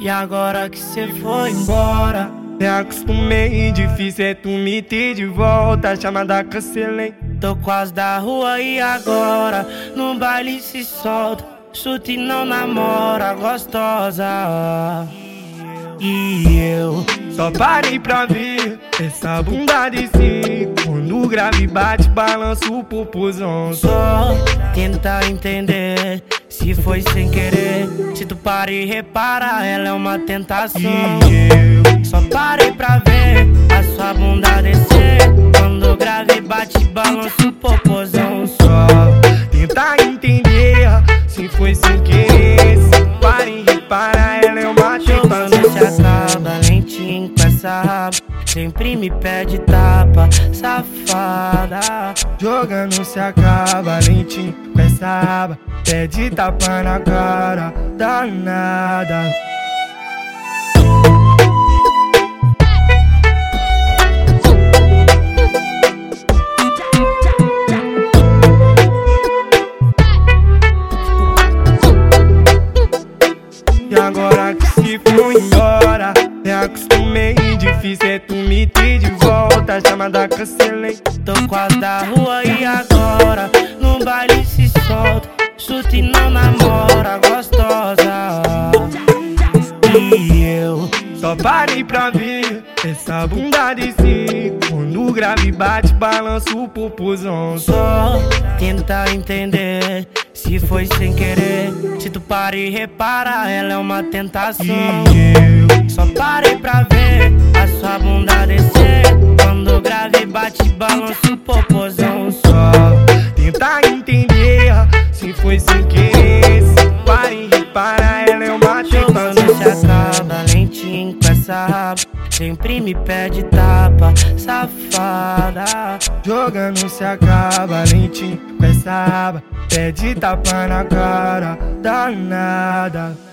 E agora que cê foi embora? Me acostumei, difícil é tu me ter de volta Chamada cancelei. Tô quase da rua e agora No baile se solta. Chute não namora gostosa. E eu Só parei pra ver Essa bunda descer Quando o grave bate, balança o popozão. Só tenta entender Se foi sem querer. Se tu para e repara Ela é uma tentação. Eu Só parei pra ver A sua bunda descer. Quando grave bate, balança o popozão só. Tentar entender Se foi sem querer. Se para e repara, ela é uma Jogando se tentação. acaba lentinho com essa raba Sempre me pede tapa, safada. Jogando se acaba lentinho com essa aba. Pede tapa na cara, danada. Agora que se foi difícil é tu me ter de volta Chamada cancelei. Tô quase da rua e agora No baile se solta. Chute não namora gostosa. E eu Só parei pra ver essa bunda descer Quando o grave bate, balança o popozão. Só tenta entender Se foi sem querer. Se tu para e repara Ela é uma tentação. E balança o popozão só. Tentar entender Se foi sem querer Se para e repara, ela é uma Jogando se acaba lentinho com essa raba Sempre me pede tapa, safada. Jogando se acaba lentinho com essa aba Pede tapa na cara, danada